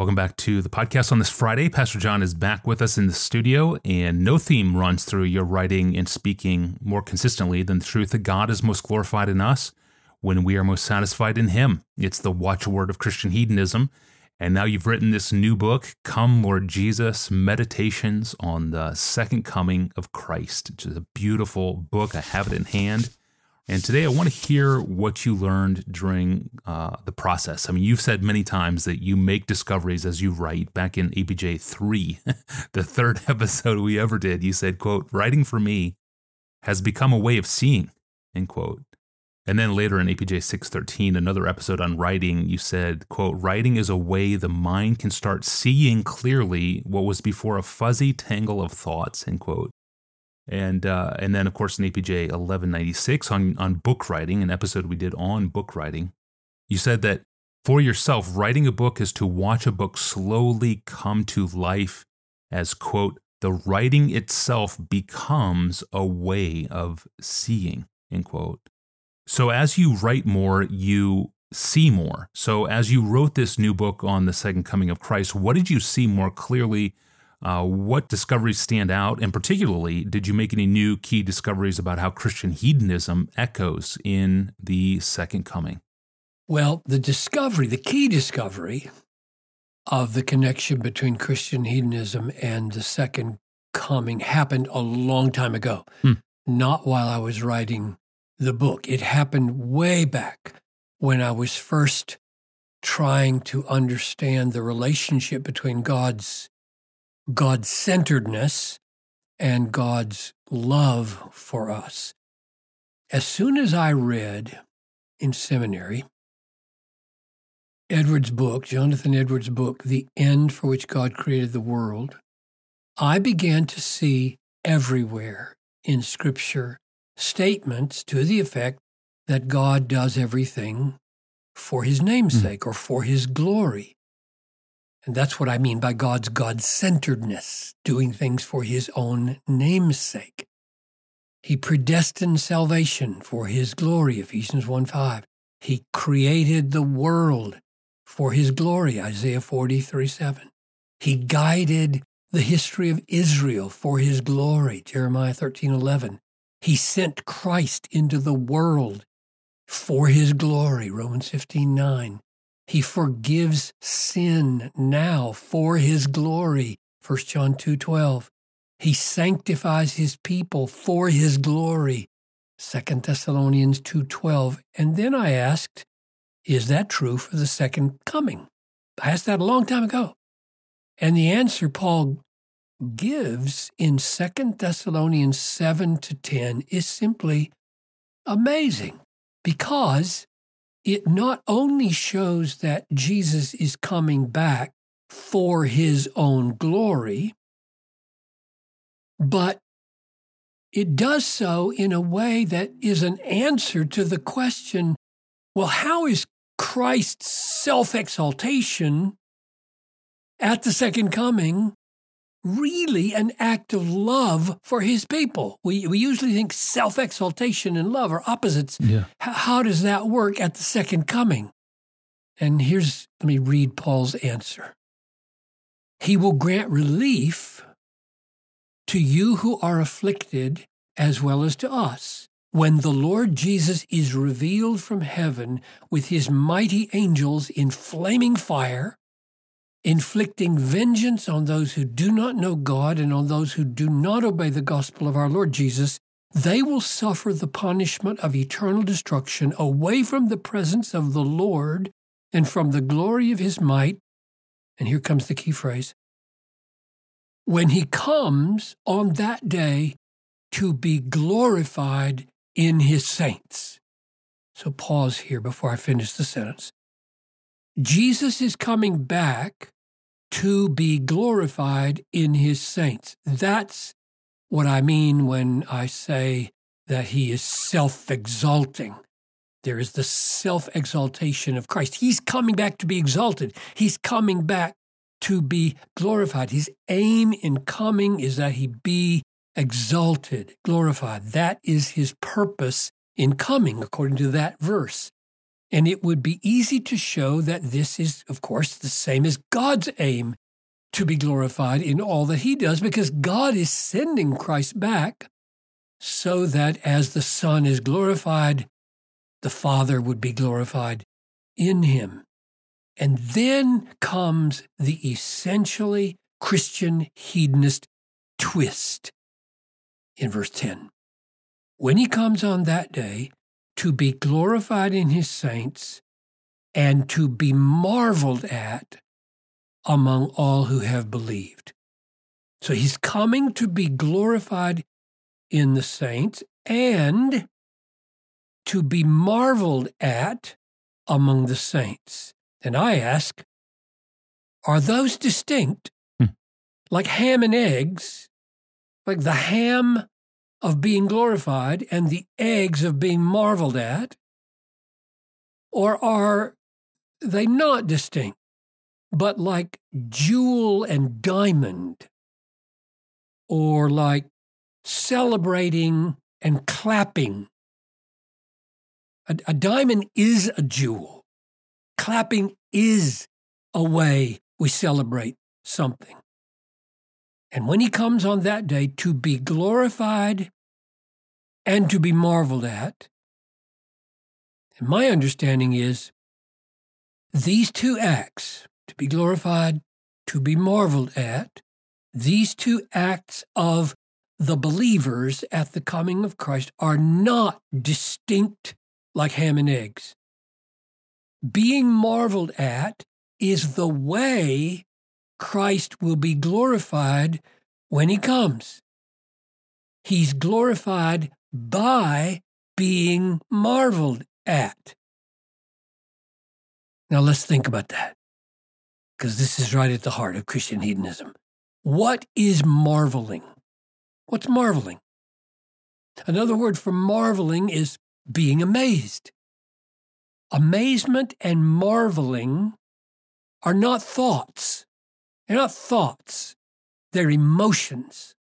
Welcome back to the podcast on this Friday. Pastor John is back with us in the studio, and no theme runs through your writing and speaking more consistently than the truth that God is most glorified in us when we are most satisfied in Him. It's the watchword of Christian hedonism. And now you've written this new book, Come Lord Jesus Meditations on the Second Coming of Christ, which is a beautiful book. I have it in hand. And today I want to hear what you learned during uh, the process. I mean, you've said many times that you make discoveries as you write. Back in APJ 3, the third episode we ever did, you said, quote, writing for me has become a way of seeing, end quote. And then later in APJ 613, another episode on writing, you said, quote, writing is a way the mind can start seeing clearly what was before a fuzzy tangle of thoughts, end quote. And uh, and then of course in APJ 1196 on on book writing, an episode we did on book writing, you said that for yourself, writing a book is to watch a book slowly come to life as quote the writing itself becomes a way of seeing end quote. So as you write more, you see more. So as you wrote this new book on the second coming of Christ, what did you see more clearly? Uh, what discoveries stand out? And particularly, did you make any new key discoveries about how Christian hedonism echoes in the second coming? Well, the discovery, the key discovery of the connection between Christian hedonism and the second coming happened a long time ago, hmm. not while I was writing the book. It happened way back when I was first trying to understand the relationship between God's God centeredness and God's love for us. As soon as I read in seminary Edwards' book, Jonathan Edwards' book, The End for Which God Created the World, I began to see everywhere in Scripture statements to the effect that God does everything for his namesake mm. or for his glory. And that's what I mean by God's God centeredness, doing things for his own namesake. He predestined salvation for his glory, Ephesians 1 5. He created the world for his glory, Isaiah 43 7. He guided the history of Israel for his glory, Jeremiah 13 11. He sent Christ into the world for his glory, Romans 15 9. He forgives sin now for his glory. 1 John 2:12. He sanctifies his people for his glory. 2 Thessalonians 2:12. And then I asked, is that true for the second coming? I asked that a long time ago. And the answer Paul gives in 2 Thessalonians 7 to 10 is simply amazing because it not only shows that Jesus is coming back for his own glory, but it does so in a way that is an answer to the question well, how is Christ's self exaltation at the second coming really an act of love for his people. We, we usually think self exaltation and love are opposites. Yeah. H- how does that work at the second coming? And here's, let me read Paul's answer. He will grant relief to you who are afflicted as well as to us. When the Lord Jesus is revealed from heaven with his mighty angels in flaming fire, inflicting vengeance on those who do not know God and on those who do not obey the gospel of our Lord Jesus, they will suffer the punishment of eternal destruction away from the presence of the Lord and from the glory of his might. And here comes the key phrase when he comes on that day to be glorified in his saints. So pause here before I finish the sentence. Jesus is coming back to be glorified in his saints. That's what I mean when I say that he is self exalting. There is the self exaltation of Christ. He's coming back to be exalted, he's coming back to be glorified. His aim in coming is that he be exalted, glorified. That is his purpose in coming, according to that verse. And it would be easy to show that this is, of course, the same as God's aim to be glorified in all that he does, because God is sending Christ back so that as the Son is glorified, the Father would be glorified in him. And then comes the essentially Christian hedonist twist in verse 10. When he comes on that day to be glorified in his saints and to be marveled at among all who have believed. So he's coming to be glorified in the saints and to be marveled at among the saints. And I ask, are those distinct? Hmm. Like ham and eggs, like the ham of being glorified and the eggs of being marveled at? Or are they not distinct, but like jewel and diamond? Or like celebrating and clapping? A, a diamond is a jewel clapping is a way we celebrate something. And when he comes on that day to be glorified and to be marveled at, and my understanding is these two acts, to be glorified, to be marveled at, these two acts of the believers at the coming of Christ are not distinct like ham and eggs. Being marveled at is the way Christ will be glorified when he comes. He's glorified by being marveled at. Now let's think about that, because this is right at the heart of Christian hedonism. What is marveling? What's marveling? Another word for marveling is being amazed. Amazement and marveling are not thoughts. They're not thoughts, they're emotions.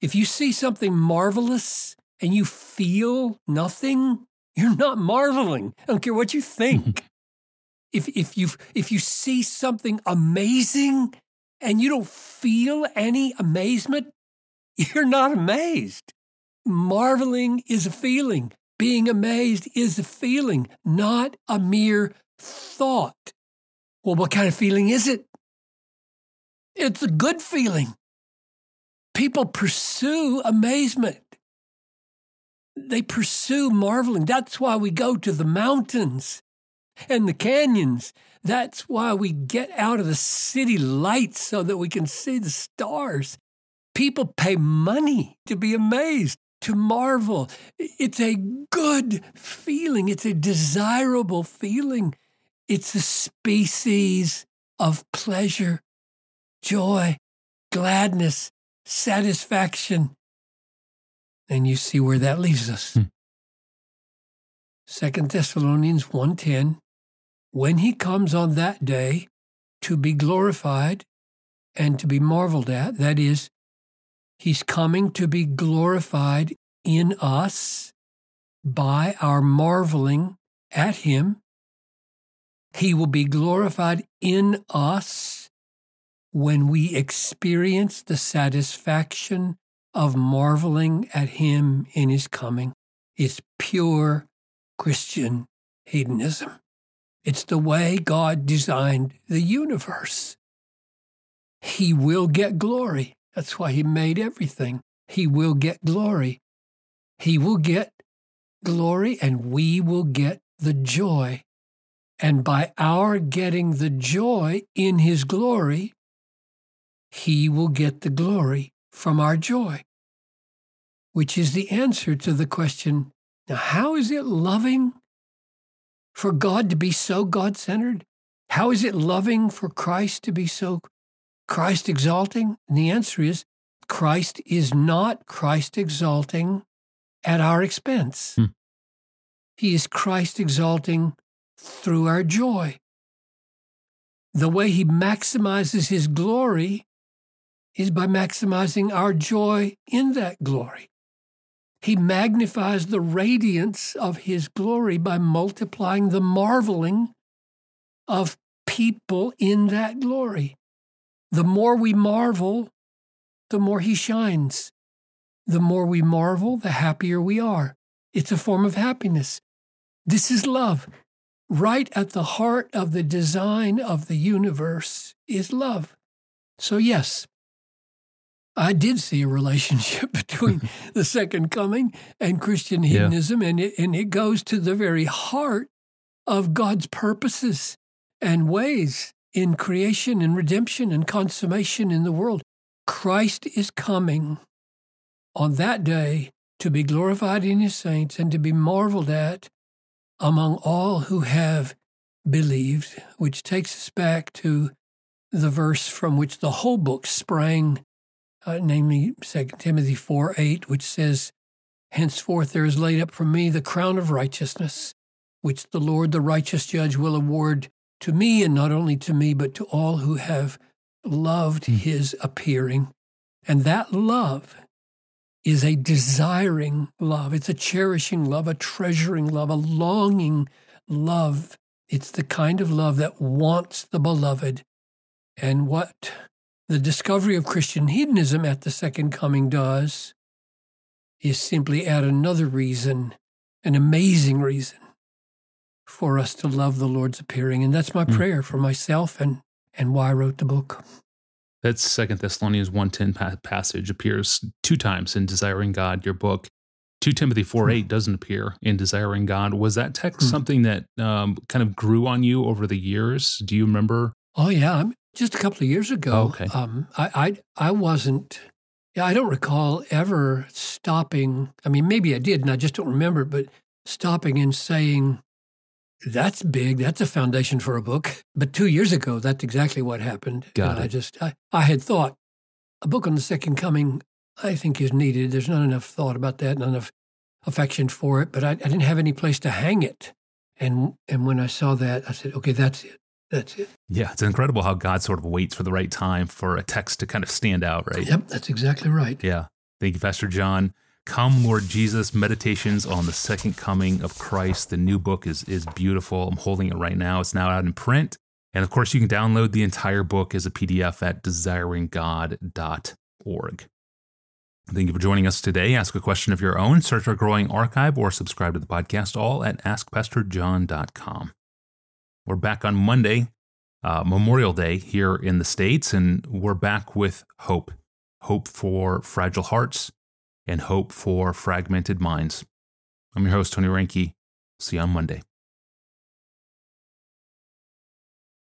If you see something marvelous and you feel nothing, you're not marveling. I don't care what you think. if, if, you if you see something amazing and you don't feel any amazement, you're not amazed. Marveling is a feeling. Being amazed is a feeling, not a mere thought. Well, what kind of feeling is it? It's a good feeling. People pursue amazement. They pursue marveling. That's why we go to the mountains and the canyons. That's why we get out of the city lights so that we can see the stars. People pay money to be amazed to marvel. It's a good feeling, it's a desirable feeling. It's a species of pleasure, joy, gladness, satisfaction. And you see where that leaves us. Hmm. Second Thessalonians 1:10 When he comes on that day to be glorified and to be marveled at that is He's coming to be glorified in us by our marveling at Him. He will be glorified in us when we experience the satisfaction of marveling at Him in His coming. It's pure Christian hedonism. It's the way God designed the universe. He will get glory that's why he made everything. He will get glory. He will get glory, and we will get the joy. And by our getting the joy in his glory, he will get the glory from our joy, which is the answer to the question now, how is it loving for God to be so God centered? How is it loving for Christ to be so Christ exalting? And the answer is Christ is not Christ exalting at our expense. Hmm. He is Christ exalting through our joy. The way he maximizes his glory is by maximizing our joy in that glory. He magnifies the radiance of his glory by multiplying the marveling of people in that glory. The more we marvel, the more he shines. The more we marvel, the happier we are. It's a form of happiness. This is love. Right at the heart of the design of the universe is love. So, yes, I did see a relationship between the second coming and Christian hedonism, yeah. and, it, and it goes to the very heart of God's purposes and ways in creation and redemption and consummation in the world. Christ is coming on that day to be glorified in his saints and to be marveled at among all who have believed, which takes us back to the verse from which the whole book sprang, uh, namely 2 Timothy 4 8, which says, Henceforth there is laid up for me the crown of righteousness, which the Lord, the righteous judge, will award to me, and not only to me, but to all who have loved hmm. his appearing. And that love is a desiring love. It's a cherishing love, a treasuring love, a longing love. It's the kind of love that wants the beloved. And what the discovery of Christian hedonism at the second coming does is simply add another reason, an amazing reason for us to love the Lord's appearing. And that's my mm. prayer for myself and, and why I wrote the book. That Second Thessalonians 1.10 passage appears two times in Desiring God, your book. 2 Timothy 4 8 hmm. doesn't appear in Desiring God. Was that text mm. something that um, kind of grew on you over the years? Do you remember? Oh, yeah. Just a couple of years ago. Oh, okay. Um, I, I, I wasn't, I don't recall ever stopping. I mean, maybe I did and I just don't remember, but stopping and saying, that's big. That's a foundation for a book. But two years ago, that's exactly what happened. Got and it. I just, I, I had thought a book on the second coming, I think is needed. There's not enough thought about that, not enough affection for it, but I, I didn't have any place to hang it. And, and when I saw that, I said, okay, that's it. That's it. Yeah, it's incredible how God sort of waits for the right time for a text to kind of stand out, right? Yep, that's exactly right. Yeah. Thank you, Pastor John. Come, Lord Jesus, Meditations on the Second Coming of Christ. The new book is, is beautiful. I'm holding it right now. It's now out in print. And of course, you can download the entire book as a PDF at desiringgod.org. Thank you for joining us today. Ask a question of your own, search our growing archive, or subscribe to the podcast, all at askpastorjohn.com. We're back on Monday, uh, Memorial Day here in the States, and we're back with hope hope for fragile hearts and hope for fragmented minds. I'm your host, Tony Reinke. See you on Monday.